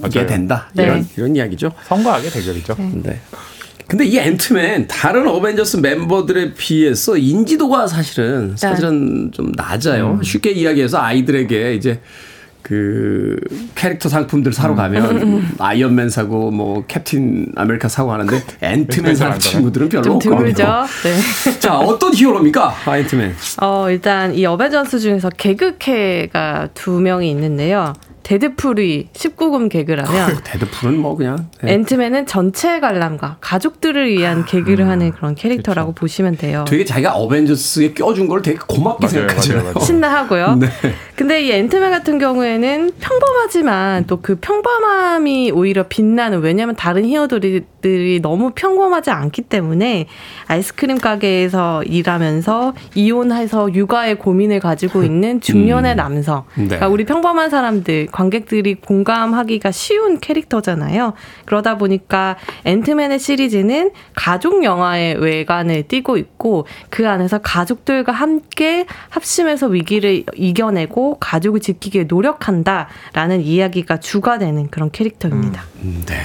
맞아요. 된다 네. 이런 이런 이야기죠. 선과 악의 대결이죠. 네. 근데 이 앤트맨 다른 어벤져스 멤버들에 비해서 인지도가 사실은 사실은 좀 낮아요. 쉽게 이야기해서 아이들에게 이제 그 캐릭터 상품들 사러 가면 아이언맨 사고 뭐 캡틴 아메리카 사고 하는데 앤트맨 사는 친구들은 별로 좀 없거든요. 드물죠. 네. 자 어떤 히어로입니까 아, 앤트맨? 어, 일단 이 어벤져스 중에서 개그캐가 두 명이 있는데요. 데드풀이 19금 개그라면 데드풀은 뭐 그냥 네. 앤트맨은 전체 관람가 가족들을 위한 개그를 하는 그런 캐릭터라고 보시면 돼요. 되게 자기가 어벤져스에 껴준 걸 되게 고맙게 맞아요, 생각하잖아요. 맞아요, 맞아요. 신나하고요. 네. 근데 이 앤트맨 같은 경우에는 평범하지만 또 그 평범함이 오히려 빛나는 왜냐하면 다른 히어로들이 너무 평범하지 않기 때문에 아이스크림 가게에서 일하면서 이혼해서 육아의 고민을 가지고 있는 중년의 남성. 네. 그러니까 우리 평범한 사람들, 관객들이 공감하기가 쉬운 캐릭터잖아요. 그러다 보니까 앤트맨의 시리즈는 가족 영화의 외관을 띠고 있고 그 안에서 가족들과 함께 합심해서 위기를 이겨내고 가족을 지키기에 노력한다라는 이야기가 주가 되는 그런 캐릭터입니다. 네.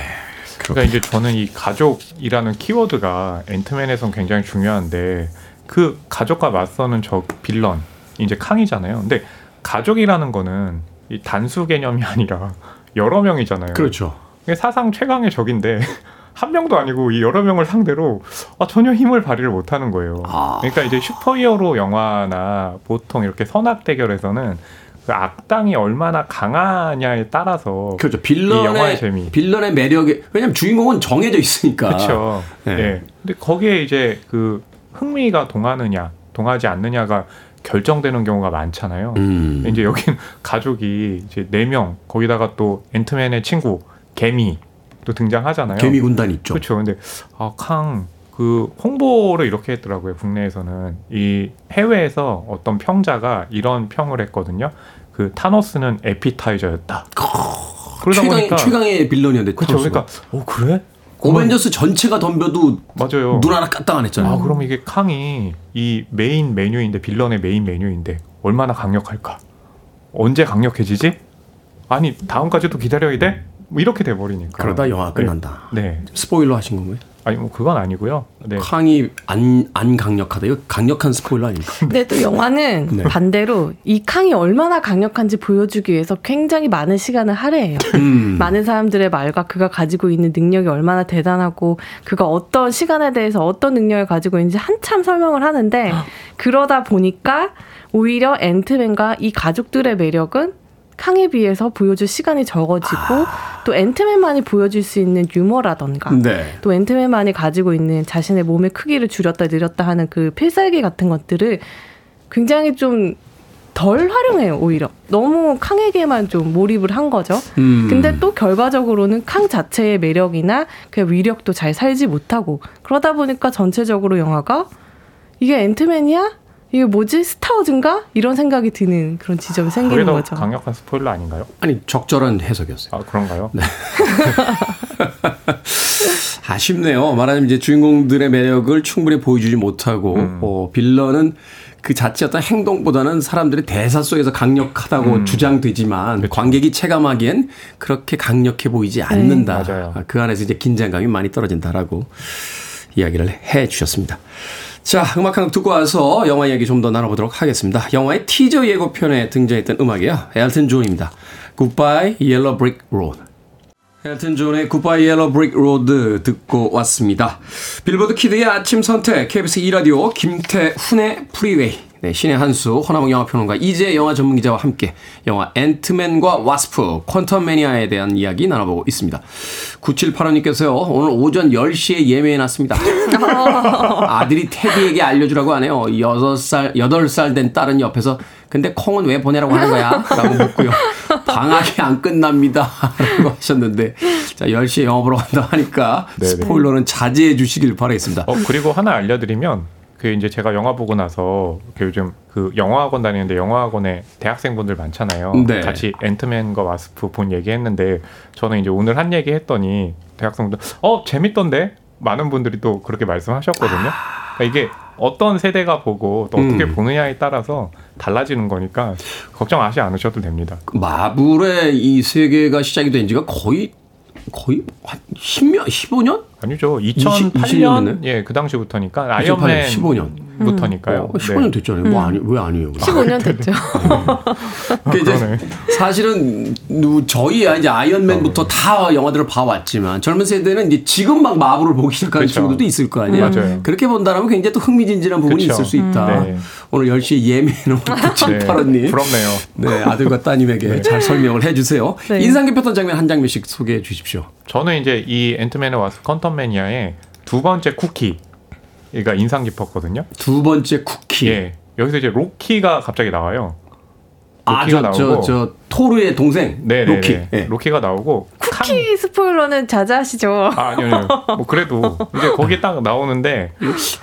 그러니까 이제 저는 이 가족이라는 키워드가 앤트맨에선 굉장히 중요한데 그 가족과 맞서는 저 빌런 이제 캉이잖아요. 근데 가족이라는 거는 이 단수 개념이 아니라 여러 명이잖아요. 그렇죠. 사상 최강의 적인데 한 명도 아니고 이 여러 명을 상대로 아, 전혀 힘을 발휘를 못하는 거예요. 아. 그러니까 이제 슈퍼히어로 영화나 보통 이렇게 선악 대결에서는 그 악당이 얼마나 강하냐에 따라서 그렇죠. 이 영화의 빌런의 재미. 빌런의 매력이 왜냐면 주인공은 정해져 있으니까. 그렇죠. 네. 예. 근데 거기에 이제 그 흥미가 동하느냐, 동하지 않느냐가 결정되는 경우가 많잖아요. 음. 이제 여긴 가족이 이제 네 명 거기다가 또 앤트맨의 친구 개미 또 등장하잖아요. 개미 군단 있죠. 그렇죠. 근데 아캉 그 홍보를 이렇게 했더라고요. 국내에서는 이 해외에서 어떤 평자가 이런 평을 했거든요. 그 타노스는 에피타이저였다. 그러다 최강, 보니까 최강의 빌런이었는데 그렇죠. 그러니까 어 그래? 어벤져스 전체가 덤벼도 맞아요. 눈 하나 까딱 안 했잖아요. 아, 그럼 이게 캉이 이 메인 메뉴인데 빌런의 메인 메뉴인데 얼마나 강력할까? 언제 강력해지지? 아니 다음까지도 기다려야 돼? 뭐 이렇게 돼버리니까. 그러다 영화 끝난다. 네. 스포일러 하신 건가요? 아니 뭐 그건 아니고요. 네. 캉이 안, 안 강력하다. 이거 강력한 스포일러 아닙니까? 근데 또 영화는 네. 반대로 이 캉이 얼마나 강력한지 보여주기 위해서 굉장히 많은 시간을 할애해요. 음. 많은 사람들의 말과 그가 가지고 있는 능력이 얼마나 대단하고 그가 어떤 시간에 대해서 어떤 능력을 가지고 있는지 한참 설명을 하는데 그러다 보니까 오히려 앤트맨과 이 가족들의 매력은 캉에 비해서 보여줄 시간이 적어지고 또 앤트맨만이 보여줄 수 있는 유머라던가 네. 또 앤트맨만이 가지고 있는 자신의 몸의 크기를 줄였다 늘렸다 하는 그 필살기 같은 것들을 굉장히 좀 덜 활용해요 오히려 너무 캉에게만 좀 몰입을 한 거죠. 음. 근데 또 결과적으로는 캉 자체의 매력이나 그 위력도 잘 살지 못하고 그러다 보니까 전체적으로 영화가 이게 앤트맨이야? 이게 뭐지 스타워즈인가? 이런 생각이 드는 그런 지점이 생기는 그게 더 거죠. 강력한 스포일러 아닌가요? 아니 적절한 해석이었어요. 아 그런가요? 네. 아쉽네요. 말하자면 이제 주인공들의 매력을 충분히 보여주지 못하고 음. 어, 빌런은 그 자체 어떤 행동보다는 사람들의 대사 속에서 강력하다고 음. 주장되지만 그렇죠. 관객이 체감하기엔 그렇게 강력해 보이지 않는다. 맞아요. 아, 그 안에서 이제 긴장감이 많이 떨어진다라고 이야기를 해 주셨습니다. 자, 음악 한 곡 듣고 와서 영화 이야기 좀 더 나눠보도록 하겠습니다. 영화의 티저 예고편에 등장했던 음악이에요. 엘튼 존입니다. Goodbye Yellow Brick Road. 엘튼 존의 Goodbye Yellow Brick Road 듣고 왔습니다. 빌보드 키드의 아침 선택 KBS 2라디오 김태훈의 프리웨이 네, 신의 한수 허남웅 영화평론가 이지혜 영화 전문기자와 함께 영화 앤트맨과 와스프 퀀텀 매니아에 대한 이야기 나눠보고 있습니다. 9785님께서요 오늘 오전 10시에 예매해놨습니다. 아들이 테디에게 알려주라고 하네요. 6살, 8살 된 딸은 옆에서 근데 콩은 왜 보내라고 하는 거야? 라고 묻고요. 방학이 안 끝납니다. 라고 하셨는데 자 10시에 영화 보러 간다고 하니까 네네. 스포일러는 자제해 주시길 바라겠습니다. 어 그리고 하나 알려드리면 그 이제 제가 영화 보고 나서 그 요즘 그 영화학원 다니는데 영화학원에 대학생분들 많잖아요. 네. 같이 앤트맨과 와스프 본 얘기했는데 저는 이제 오늘 한 얘기 했더니 대학생분들 어 재밌던데 많은 분들이 또 그렇게 말씀하셨거든요. 그러니까 이게 어떤 세대가 보고 또 어떻게 음. 보느냐에 따라서 달라지는 거니까 걱정하지 않으셔도 됩니다. 마블의 이 세계가 시작이 된 지가 거의 거의 한 10년, 15년? 아니죠. 20 2008년 됐네? 예, 그 당시부터니까 2008년, 아이언맨 15년. 부터니까요. 어, 15년 됐잖아요. 뭐 아니 왜 아니에요? 15년 됐죠. 그 이제. 사실은 누- 저희 이제 아이언맨부터 다 영화들을 봐왔지만 젊은 세대는 이제 지금 막 마블을 보기 시작하는 그쵸. 친구들도 있을 거 아니에요. 맞아요. 그렇게 본다면 굉장히 또 흥미진진한 부분이 그쵸. 있을 수 있다. 네. 오늘 10시에 예매는 네, 9785님. 부럽네요. 네, 아들과 따님에게 잘 설명을 해주세요. 네. 인상 깊었던 장면 한 장면씩 소개해 주십시오. 저는 이제 이 앤트맨과 와스프 퀀텀 매니아의 두 번째 쿠키 가 인상 깊었거든요. 두 번째 쿠키. 예. 여기서 이제 로키가 갑자기 나와요. 아, 로키가 저, 저, 나오고. 저, 토르의 동생. 네, 로키. 네, 예. 로키가 나오고 캉- 쿠키 스포일러는 자제하시죠. 아, 아니요, 아니요. 뭐 그래도 이제 거기 딱 나오는데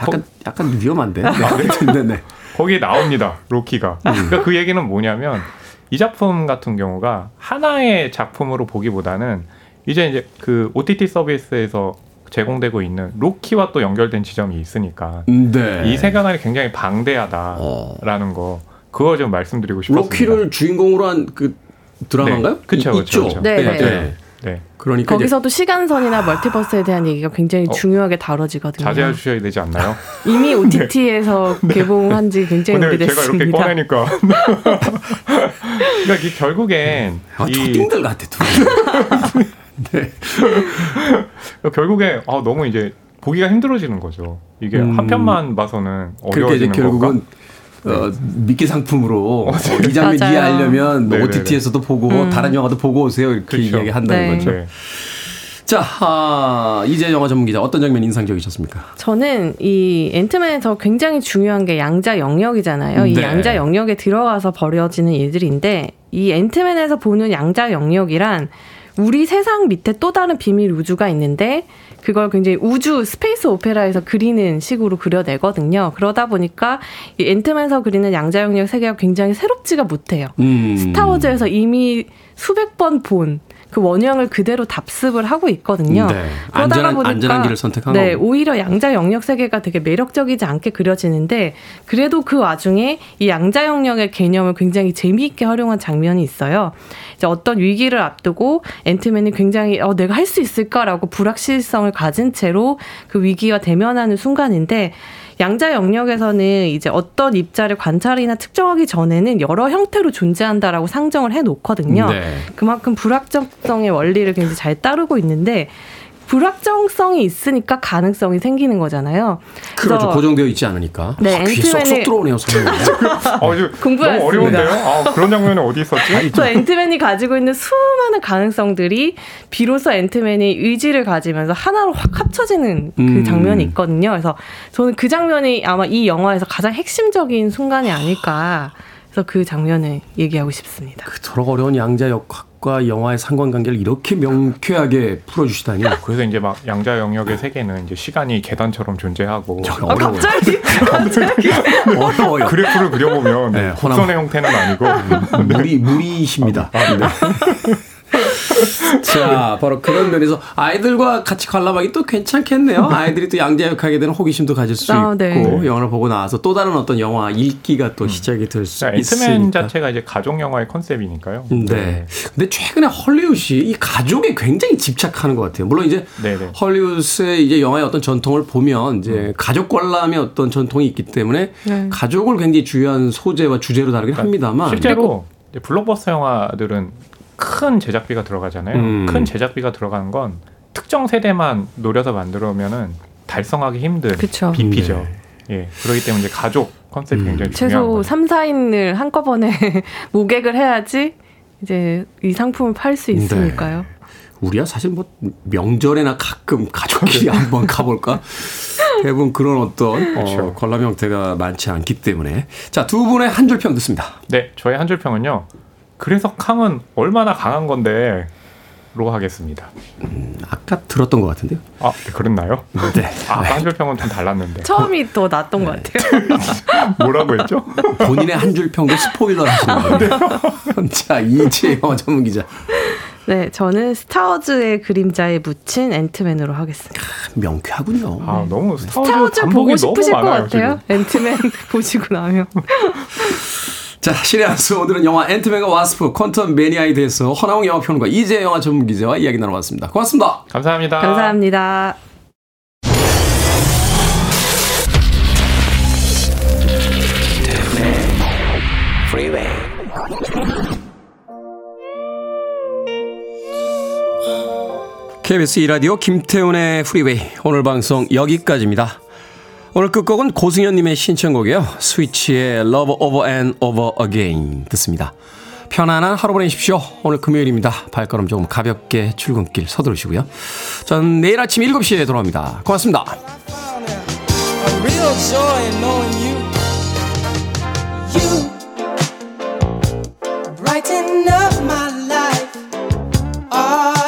약간, 약간 위험한데. 아, 네. 네, 네. 거기에 나옵니다. 로키가. 음. 그러니까 그 얘기는 뭐냐면 이 작품 같은 경우가 하나의 작품으로 보기보다는 이제 이제 그 OTT 서비스에서 제공되고 있는 로키와 또 연결된 지점이 있으니까 네. 이 세계관이 굉장히 방대하다라는 거 그거 좀 말씀드리고 싶었습니다. 로키를 주인공으로 한 그 드라마인가요? 네. 그쵸, 이- 그쵸, 있죠. 그쵸. 네, 네. 네. 네. 그러니까 거기서도 시간선이나 멀티버스에 대한 얘기가 굉장히 어, 중요하게 다뤄지거든요. 자제해 주셔야 되지 않나요? 이미 OTT에서 개봉한 지 굉장히 근데 제가 이렇게 오래됐습니다. 꺼내니까 그러니까 이 결국엔 아, 이 초딩들 같아. 두 네. 결국에 아, 너무 이제 보기가 힘들어지는 거죠. 이게 음. 한 편만 봐서는 그러니까 이제 어려워지는 결국은 건가? 어, 미끼 상품으로 어, 이 장면 맞아요. 이해하려면 네네네. OTT에서도 보고 다른 영화도 보고 오세요 이렇게 그쵸. 이야기한다는 네. 거죠. 네. 자, 아, 이지혜 영화 전문 기자 어떤 장면 인상적이셨습니까? 저는 이 앤트맨에서 굉장히 중요한 게 양자 영역이잖아요. 이 네. 양자 영역에 들어가서 벌어지는 일들인데 이 앤트맨에서 보는 양자 영역이란 우리 세상 밑에 또 다른 비밀 우주가 있는데 그걸 굉장히 우주 스페이스 오페라에서 그리는 식으로 그려내거든요. 그러다 보니까 이 앤트맨에서 그리는 양자 영역 세계가 굉장히 새롭지가 못해요. 음. 스타워즈에서 이미 수백 번 본 그 원형을 그대로 답습을 하고 있거든요. 네. 그러다가 안전한, 보니까 안전한 길을 선택한 네, 거고. 오히려 양자 영역 세계가 되게 매력적이지 않게 그려지는데 그래도 그 와중에 이 양자 영역의 개념을 굉장히 재미있게 활용한 장면이 있어요. 이제 어떤 위기를 앞두고 앤트맨이 굉장히 어, 내가 할 수 있을까라고 불확실성을 가진 채로 그 위기와 대면하는 순간인데 양자 영역에서는 이제 어떤 입자를 관찰이나 측정하기 전에는 여러 형태로 존재한다라고 상정을 해 놓거든요. 네. 그만큼 불확정성의 원리를 굉장히 잘 따르고 있는데 불확정성이 있으니까 가능성이 생기는 거잖아요. 그렇죠. 고정되어 있지 않으니까. 네, 아, 귀에 쏙쏙 들어오네요, 선생님. 어. 너무 어려운데요? 아, 그런 장면이 어디 있었지? 그래서 앤트맨이 가지고 있는 수많은 가능성들이 비로소 앤트맨이 의지를 가지면서 하나로 확 합쳐지는 그 음. 장면이 있거든요. 그래서 저는 그 장면이 아마 이 영화에서 가장 핵심적인 순간이 아닐까. 그래서 그 장면을 얘기하고 싶습니다. 그토록 어려운 양자 역학과 영화의 상관관계를 이렇게 명쾌하게 풀어주시다니. 그래서 이제 막 양자 영역의 세계는 이제 시간이 계단처럼 존재하고 저 아. 갑자기 갑자기 어려워요. 그래프를 그려보면 네, 호남- 곡선의 형태는 아니고 무리, 무리이십니다. 네. 자, 바로 그런 면에서 아이들과 같이 관람하기 또 괜찮겠네요. 아이들이 또 양자역학에 대한 호기심도 가질 수 아, 있고 네. 영화를 보고 나서 또 다른 어떤 영화 읽기가 또 시작이 될수 자, 있으니까. 앤트맨 자체가 이제 가족 영화의 컨셉이니까요. 네. 근데 최근에 헐리우드이 이 가족에 굉장히 집착하는 것 같아요. 물론 이제 네네. 헐리우드의 이제 영화의 어떤 전통을 보면 이제 가족 관람의 어떤 전통이 있기 때문에 네. 가족을 굉장히 중요한 소재와 주제로 다루긴 합니다만 그러니까 실제로 이제 블록버스터 영화들은 큰 제작비가 들어가잖아요. 음. 큰 제작비가 들어가는 건 특정 세대만 노려서 만들어면은 달성하기 힘든 그쵸. BP죠. 예. 그렇기 때문에 이제 가족 컨셉이 굉장히 중요한 최소 거죠. 3, 4인을 한꺼번에 모객을 해야지 이제 이 상품을 팔 수 있으니까요. 우리야 사실 뭐 명절에나 가끔 가족끼리 한번 가볼까? 대부분 그런 어떤 어, 그렇죠. 관람 형태가 많지 않기 때문에 자 두 분의 한 줄 평 듣습니다. 네, 저의 한 줄 평은요. 그래서 캉은 얼마나 강한 건데 로 하겠습니다. 아까 들었던 것 같은데요. 아, 네, 그랬나요? 네. 아, 한줄 평은 좀 달랐는데. 처음이 더 낫던 것 같아요. 뭐라고 했죠? 본인의 한 줄 평도 스포일러 하시는 거예요. 자 이지혜 영화 전문 기자 네, 저는 스타워즈의 그림자에 묻힌 앤트맨으로 하겠습니다. 명쾌하군요. 아, 너무 스타워즈, 스타워즈 보고 싶으실 것 같아요. 지금. 앤트맨 보시고 나면. 자, 신의 한수 오늘은 영화 앤트맨과 와스프 퀀텀 매니아에 대해서 허남웅 영화평론가 이지혜 영화 전문 기자와 이야기 나눠봤습니다. 고맙습니다. 감사합니다. 감사합니다. KBS 2라디오 김태훈의 프리웨이 오늘 방송 여기까지입니다. 오늘 끝곡은 고승현님의 신청곡이에요. 스위치의 Love Over and Over Again 듣습니다. 편안한 하루 보내십시오. 오늘 금요일입니다. 발걸음 조금 가볍게 출근길 서두르시고요. 전 내일 아침 7시에 돌아옵니다. 고맙습니다. brighten up my life. Oh.